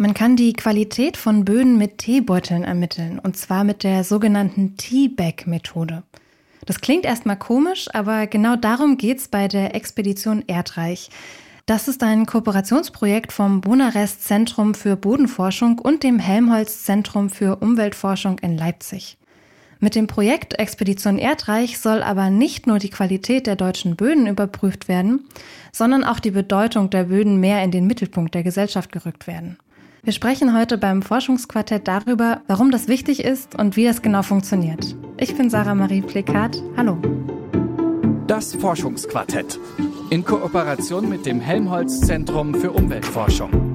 Man kann die Qualität von Böden mit Teebeuteln ermitteln, und zwar mit der sogenannten Teabag-Methode. Das klingt erstmal komisch, aber genau darum geht's bei der Expedition Erdreich. Das ist ein Kooperationsprojekt vom Bonarest Zentrum für Bodenforschung und dem Helmholtz Zentrum für Umweltforschung in Leipzig. Mit dem Projekt Expedition Erdreich soll aber nicht nur die Qualität der deutschen Böden überprüft werden, sondern auch die Bedeutung der Böden mehr in den Mittelpunkt der Gesellschaft gerückt werden. Wir sprechen heute beim Forschungsquartett darüber, warum das wichtig ist und wie das genau funktioniert. Ich bin Sarah Marie Plekat. Hallo. Das Forschungsquartett in Kooperation mit dem Helmholtz Zentrum für Umweltforschung.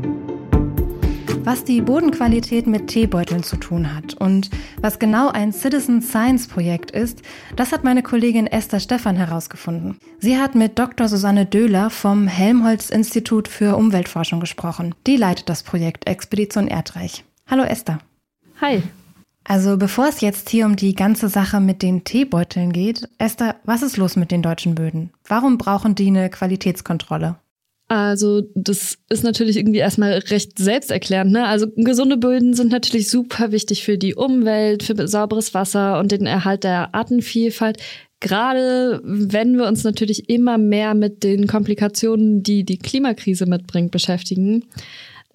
Was die Bodenqualität mit Teebeuteln zu tun hat und was genau ein Citizen Science Projekt ist, das hat meine Kollegin Esther Stephan herausgefunden. Sie hat mit Dr. Susanne Döhler vom Helmholtz Institut für Umweltforschung gesprochen. Die leitet das Projekt Expedition Erdreich. Hallo Esther. Hi. Also bevor es jetzt hier um die ganze Sache mit den Teebeuteln geht, Esther, was ist los mit den deutschen Böden? Warum brauchen die eine Qualitätskontrolle? Also das ist natürlich irgendwie erstmal recht selbsterklärend. Ne? Also gesunde Böden sind natürlich super wichtig für die Umwelt, für sauberes Wasser und den Erhalt der Artenvielfalt. Gerade wenn wir uns natürlich immer mehr mit den Komplikationen, die die Klimakrise mitbringt, beschäftigen.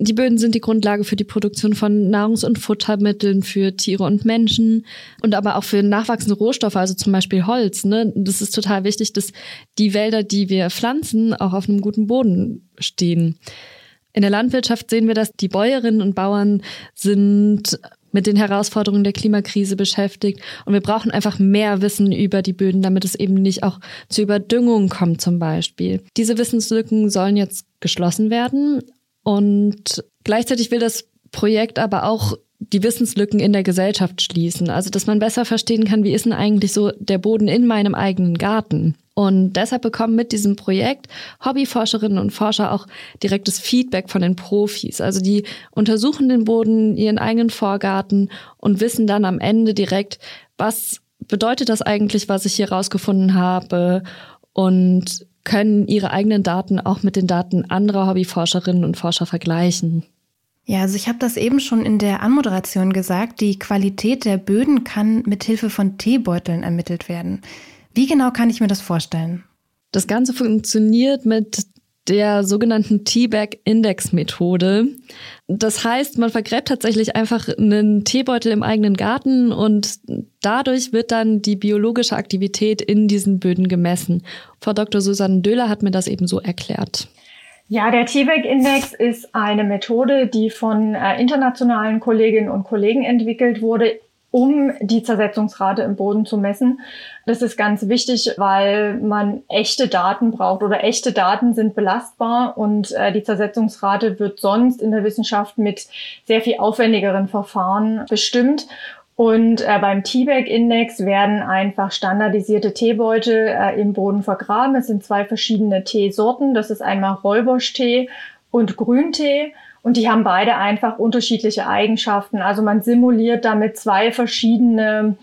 Die Böden sind die Grundlage für die Produktion von Nahrungs- und Futtermitteln für Tiere und Menschen und aber auch für nachwachsende Rohstoffe, also zum Beispiel Holz. Ne? Das ist total wichtig, dass die Wälder, die wir pflanzen, auch auf einem guten Boden stehen. In der Landwirtschaft sehen wir, dass die Bäuerinnen und Bauern sind mit den Herausforderungen der Klimakrise beschäftigt. Und wir brauchen einfach mehr Wissen über die Böden, damit es eben nicht auch zu Überdüngung kommt zum Beispiel. Diese Wissenslücken sollen jetzt geschlossen werden. Und gleichzeitig will das Projekt aber auch die Wissenslücken in der Gesellschaft schließen. Also, dass man besser verstehen kann, wie ist denn eigentlich so der Boden in meinem eigenen Garten? Und deshalb bekommen mit diesem Projekt Hobbyforscherinnen und Forscher auch direktes Feedback von den Profis. Also die untersuchen den Boden, ihren eigenen Vorgarten und wissen dann am Ende direkt, was bedeutet das eigentlich, was ich hier rausgefunden habe und können ihre eigenen Daten auch mit den Daten anderer Hobbyforscherinnen und Forscher vergleichen. Ja, also ich habe das eben schon in der Anmoderation gesagt, die Qualität der Böden kann mit Hilfe von Teebeuteln ermittelt werden. Wie genau kann ich mir das vorstellen? Das Ganze funktioniert mit der sogenannten Teabag-Index-Methode. Das heißt, man vergräbt tatsächlich einfach einen Teebeutel im eigenen Garten und dadurch wird dann die biologische Aktivität in diesen Böden gemessen. Frau Dr. Susanne Döhler hat mir das eben so erklärt. Ja, der T-Bag-Index ist eine Methode, die von äh, internationalen Kolleginnen und Kollegen entwickelt wurde, um die Zersetzungsrate im Boden zu messen. Das ist ganz wichtig, weil man echte Daten braucht oder echte Daten sind belastbar und äh, die Zersetzungsrate wird sonst in der Wissenschaft mit sehr viel aufwendigeren Verfahren bestimmt. Und äh, beim T-Bag-Index werden einfach standardisierte Teebeutel äh, im Boden vergraben. Es sind zwei verschiedene Teesorten. Das ist einmal Räubusch-Tee und Grüntee. Und die haben beide einfach unterschiedliche Eigenschaften. Also man simuliert damit zwei verschiedene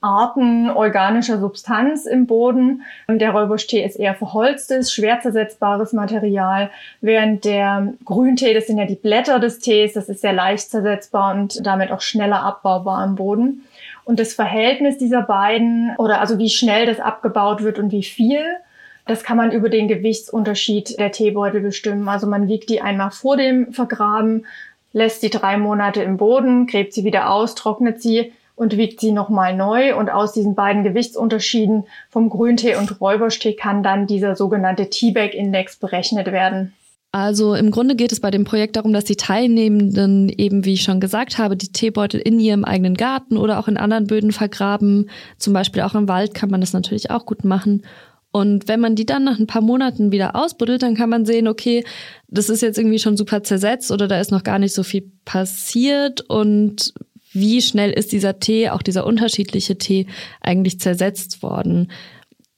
Arten organischer Substanz im Boden. Der Räubusch-Tee ist eher verholztes, schwer zersetzbares Material, während der Grüntee, das sind ja die Blätter des Tees, das ist sehr leicht zersetzbar und damit auch schneller abbaubar im Boden. Und das Verhältnis dieser beiden, oder also wie schnell das abgebaut wird und wie viel, das kann man über den Gewichtsunterschied der Teebeutel bestimmen. Also man wiegt die einmal vor dem Vergraben, lässt sie drei Monate im Boden, gräbt sie wieder aus, trocknet sie und wiegt sie nochmal neu. Und aus diesen beiden Gewichtsunterschieden vom Grüntee und Räuberstee kann dann dieser sogenannte Teabag-Index berechnet werden. Also im Grunde geht es bei dem Projekt darum, dass die Teilnehmenden eben, wie ich schon gesagt habe, die Teebeutel in ihrem eigenen Garten oder auch in anderen Böden vergraben. Zum Beispiel auch im Wald kann man das natürlich auch gut machen. Und wenn man die dann nach ein paar Monaten wieder ausbuddelt, dann kann man sehen, okay, das ist jetzt irgendwie schon super zersetzt oder da ist noch gar nicht so viel passiert und wie schnell ist dieser Tee, auch dieser unterschiedliche Tee, eigentlich zersetzt worden.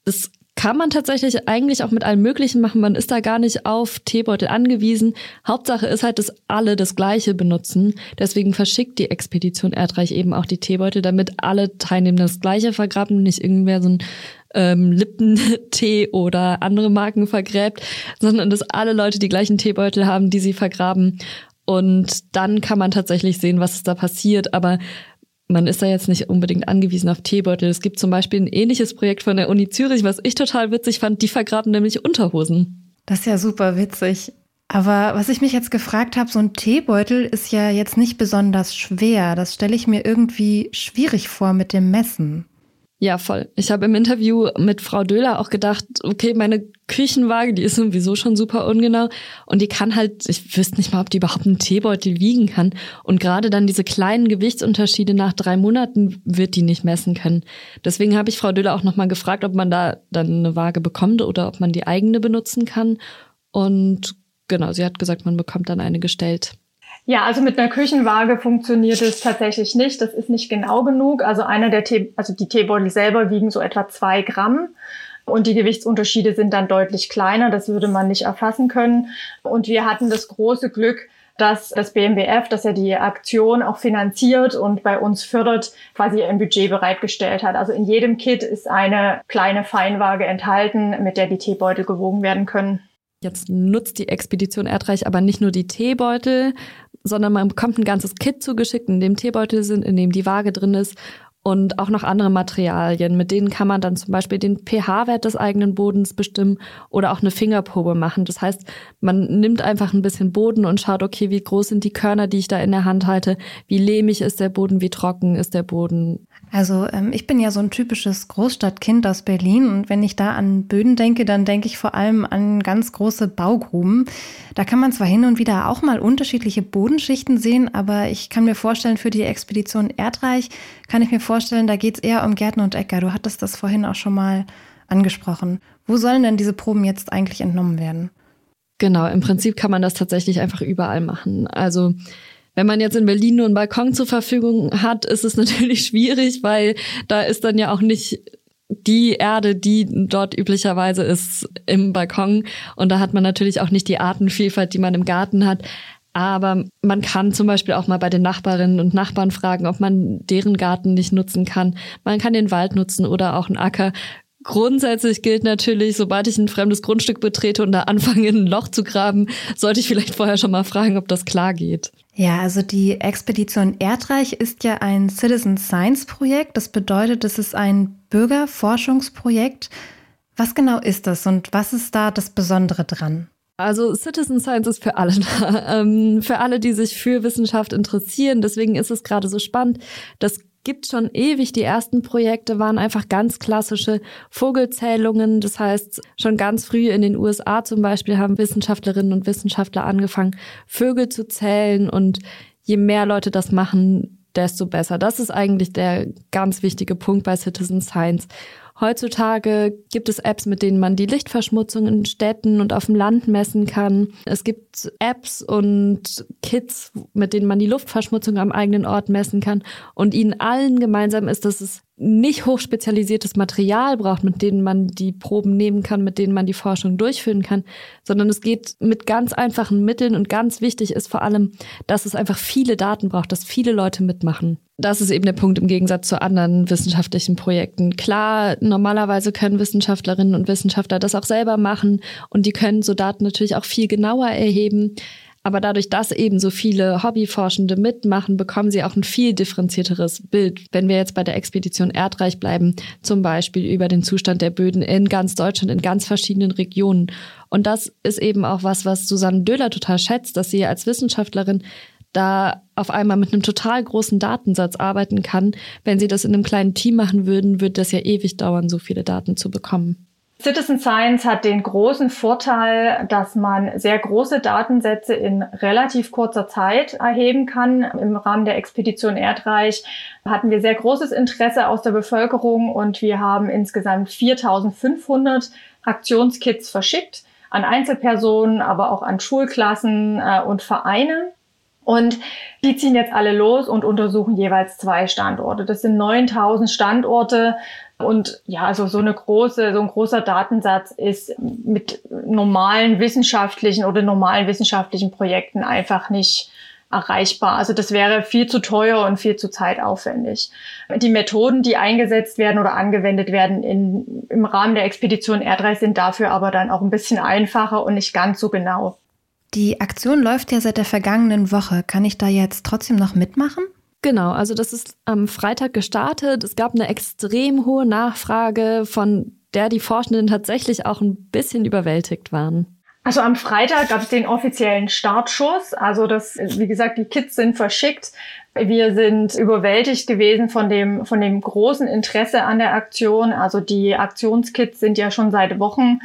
Das kann man tatsächlich eigentlich auch mit allem Möglichen machen. Man ist da gar nicht auf Teebeutel angewiesen. Hauptsache ist halt, dass alle das Gleiche benutzen. Deswegen verschickt die Expedition Erdreich eben auch die Teebeutel, damit alle Teilnehmer das Gleiche vergraben, nicht irgendwer so ein ähm, Lippentee oder andere Marken vergräbt, sondern dass alle Leute die gleichen Teebeutel haben, die sie vergraben. Und dann kann man tatsächlich sehen, was da passiert. Aber man ist da jetzt nicht unbedingt angewiesen auf Teebeutel. Es gibt zum Beispiel ein ähnliches Projekt von der Uni Zürich, was ich total witzig fand. Die vergraben nämlich Unterhosen. Das ist ja super witzig. Aber was ich mich jetzt gefragt habe, so ein Teebeutel ist ja jetzt nicht besonders schwer. Das stelle ich mir irgendwie schwierig vor mit dem Messen. Ja, voll. Ich habe im Interview mit Frau Döhler auch gedacht, okay, meine Küchenwaage, die ist sowieso schon super ungenau und die kann halt, ich wüsste nicht mal, ob die überhaupt einen Teebeutel wiegen kann. Und gerade dann diese kleinen Gewichtsunterschiede nach drei Monaten wird die nicht messen können. Deswegen habe ich Frau Döhler auch nochmal gefragt, ob man da dann eine Waage bekommt oder ob man die eigene benutzen kann. Und genau, sie hat gesagt, man bekommt dann eine gestellt. Ja, also mit einer Küchenwaage funktioniert es tatsächlich nicht. Das ist nicht genau genug. Also einer der Tee, also die Teebeutel selber wiegen so etwa zwei Gramm. Und die Gewichtsunterschiede sind dann deutlich kleiner. Das würde man nicht erfassen können. Und wir hatten das große Glück, dass das BMWF, dass er die Aktion auch finanziert und bei uns fördert, quasi ein Budget bereitgestellt hat. Also in jedem Kit ist eine kleine Feinwaage enthalten, mit der die Teebeutel gewogen werden können. Jetzt nutzt die Expedition Erdreich aber nicht nur die Teebeutel, sondern man bekommt ein ganzes Kit zugeschickt, in dem Teebeutel sind, in dem die Waage drin ist und auch noch andere Materialien. Mit denen kann man dann zum Beispiel den pH-Wert des eigenen Bodens bestimmen oder auch eine Fingerprobe machen. Das heißt, man nimmt einfach ein bisschen Boden und schaut, okay, wie groß sind die Körner, die ich da in der Hand halte, wie lehmig ist der Boden, wie trocken ist der Boden. Also ähm, ich bin ja so ein typisches Großstadtkind aus Berlin und wenn ich da an Böden denke, dann denke ich vor allem an ganz große Baugruben. Da kann man zwar hin und wieder auch mal unterschiedliche Bodenschichten sehen, aber ich kann mir vorstellen, für die Expedition Erdreich kann ich mir vorstellen, da geht es eher um Gärtner und Äcker. Du hattest das vorhin auch schon mal angesprochen. Wo sollen denn diese Proben jetzt eigentlich entnommen werden? Genau, im Prinzip kann man das tatsächlich einfach überall machen. Also wenn man jetzt in Berlin nur einen Balkon zur Verfügung hat, ist es natürlich schwierig, weil da ist dann ja auch nicht die Erde, die dort üblicherweise ist im Balkon. Und da hat man natürlich auch nicht die Artenvielfalt, die man im Garten hat. Aber man kann zum Beispiel auch mal bei den Nachbarinnen und Nachbarn fragen, ob man deren Garten nicht nutzen kann. Man kann den Wald nutzen oder auch einen Acker. Grundsätzlich gilt natürlich, sobald ich ein fremdes Grundstück betrete und da anfange, ein Loch zu graben, sollte ich vielleicht vorher schon mal fragen, ob das klar geht. Ja, also die Expedition Erdreich ist ja ein Citizen Science Projekt. Das bedeutet, es ist ein Bürgerforschungsprojekt. Was genau ist das und was ist da das Besondere dran? Also Citizen Science ist für alle da, ähm, für alle, die sich für Wissenschaft interessieren. Deswegen ist es gerade so spannend. Das gibt schon ewig. Die ersten Projekte waren einfach ganz klassische Vogelzählungen. Das heißt, schon ganz früh in den USA zum Beispiel haben Wissenschaftlerinnen und Wissenschaftler angefangen, Vögel zu zählen. Und je mehr Leute das machen, desto besser. Das ist eigentlich der ganz wichtige Punkt bei Citizen Science. Heutzutage gibt es Apps, mit denen man die Lichtverschmutzung in Städten und auf dem Land messen kann. Es gibt Apps und Kits, mit denen man die Luftverschmutzung am eigenen Ort messen kann. Und ihnen allen gemeinsam ist, dass es nicht hochspezialisiertes Material braucht, mit denen man die Proben nehmen kann, mit denen man die Forschung durchführen kann, sondern es geht mit ganz einfachen Mitteln und ganz wichtig ist vor allem, dass es einfach viele Daten braucht, dass viele Leute mitmachen. Das ist eben der Punkt im Gegensatz zu anderen wissenschaftlichen Projekten. Klar, normalerweise können Wissenschaftlerinnen und Wissenschaftler das auch selber machen und die können so Daten natürlich auch viel genauer erheben. Aber dadurch, dass eben so viele Hobbyforschende mitmachen, bekommen sie auch ein viel differenzierteres Bild. Wenn wir jetzt bei der Expedition Erdreich bleiben, zum Beispiel über den Zustand der Böden in ganz Deutschland, in ganz verschiedenen Regionen. Und das ist eben auch was, was Susanne Döhler total schätzt, dass sie als Wissenschaftlerin da auf einmal mit einem total großen Datensatz arbeiten kann. Wenn sie das in einem kleinen Team machen würden, würde das ja ewig dauern, so viele Daten zu bekommen. Citizen Science hat den großen Vorteil, dass man sehr große Datensätze in relativ kurzer Zeit erheben kann. Im Rahmen der Expedition Erdreich hatten wir sehr großes Interesse aus der Bevölkerung und wir haben insgesamt 4500 Aktionskits verschickt an Einzelpersonen, aber auch an Schulklassen äh, und Vereine. Und die ziehen jetzt alle los und untersuchen jeweils zwei Standorte. Das sind 9000 Standorte. Und ja, also so eine große, so ein großer Datensatz ist mit normalen wissenschaftlichen oder normalen wissenschaftlichen Projekten einfach nicht erreichbar. Also das wäre viel zu teuer und viel zu zeitaufwendig. Die Methoden, die eingesetzt werden oder angewendet werden in, im Rahmen der Expedition Erdreich sind dafür aber dann auch ein bisschen einfacher und nicht ganz so genau. Die Aktion läuft ja seit der vergangenen Woche. Kann ich da jetzt trotzdem noch mitmachen? Genau, also das ist am Freitag gestartet. Es gab eine extrem hohe Nachfrage, von der die Forschenden tatsächlich auch ein bisschen überwältigt waren. Also am Freitag gab es den offiziellen Startschuss. Also das, wie gesagt, die Kits sind verschickt. Wir sind überwältigt gewesen von dem, von dem großen Interesse an der Aktion. Also die Aktionskits sind ja schon seit Wochen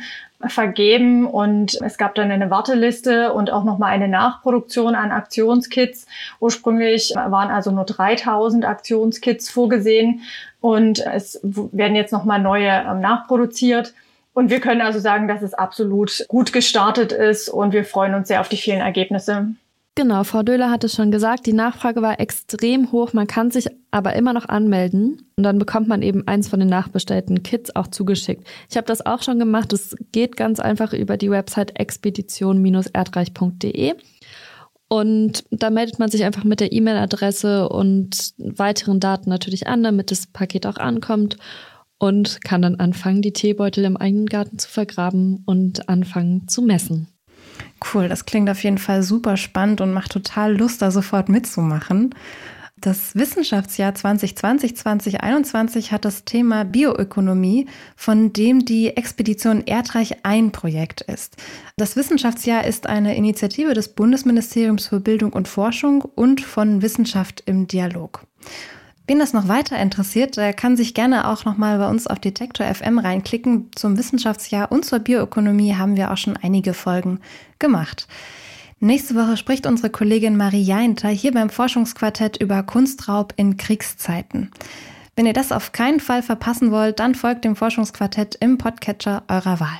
vergeben und es gab dann eine Warteliste und auch nochmal eine Nachproduktion an Aktionskits. Ursprünglich waren also nur 3000 Aktionskits vorgesehen und es werden jetzt nochmal neue ähm, nachproduziert. Und wir können also sagen, dass es absolut gut gestartet ist und wir freuen uns sehr auf die vielen Ergebnisse. Genau, Frau Döhler hat es schon gesagt, die Nachfrage war extrem hoch. Man kann sich aber immer noch anmelden und dann bekommt man eben eins von den nachbestellten Kits auch zugeschickt. Ich habe das auch schon gemacht. Es geht ganz einfach über die Website expedition-erdreich.de. Und da meldet man sich einfach mit der E-Mail-Adresse und weiteren Daten natürlich an, damit das Paket auch ankommt und kann dann anfangen, die Teebeutel im eigenen Garten zu vergraben und anfangen zu messen. Cool, das klingt auf jeden Fall super spannend und macht total Lust, da sofort mitzumachen. Das Wissenschaftsjahr 2020-2021 hat das Thema Bioökonomie, von dem die Expedition Erdreich ein Projekt ist. Das Wissenschaftsjahr ist eine Initiative des Bundesministeriums für Bildung und Forschung und von Wissenschaft im Dialog. Wen das noch weiter interessiert, der kann sich gerne auch noch mal bei uns auf Detektor FM reinklicken. Zum Wissenschaftsjahr und zur Bioökonomie haben wir auch schon einige Folgen gemacht. Nächste Woche spricht unsere Kollegin Marie Jainter hier beim Forschungsquartett über Kunstraub in Kriegszeiten. Wenn ihr das auf keinen Fall verpassen wollt, dann folgt dem Forschungsquartett im Podcatcher eurer Wahl.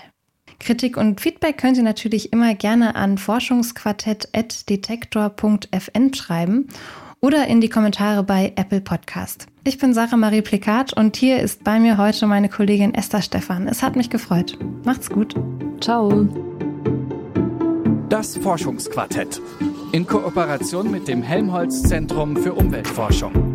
Kritik und Feedback könnt ihr natürlich immer gerne an forschungsquartett.detektor.fn schreiben oder in die Kommentare bei Apple Podcast. Ich bin Sarah Marie Plikat und hier ist bei mir heute meine Kollegin Esther Stephan. Es hat mich gefreut. Macht's gut. Ciao. Das Forschungsquartett in Kooperation mit dem Helmholtz Zentrum für Umweltforschung.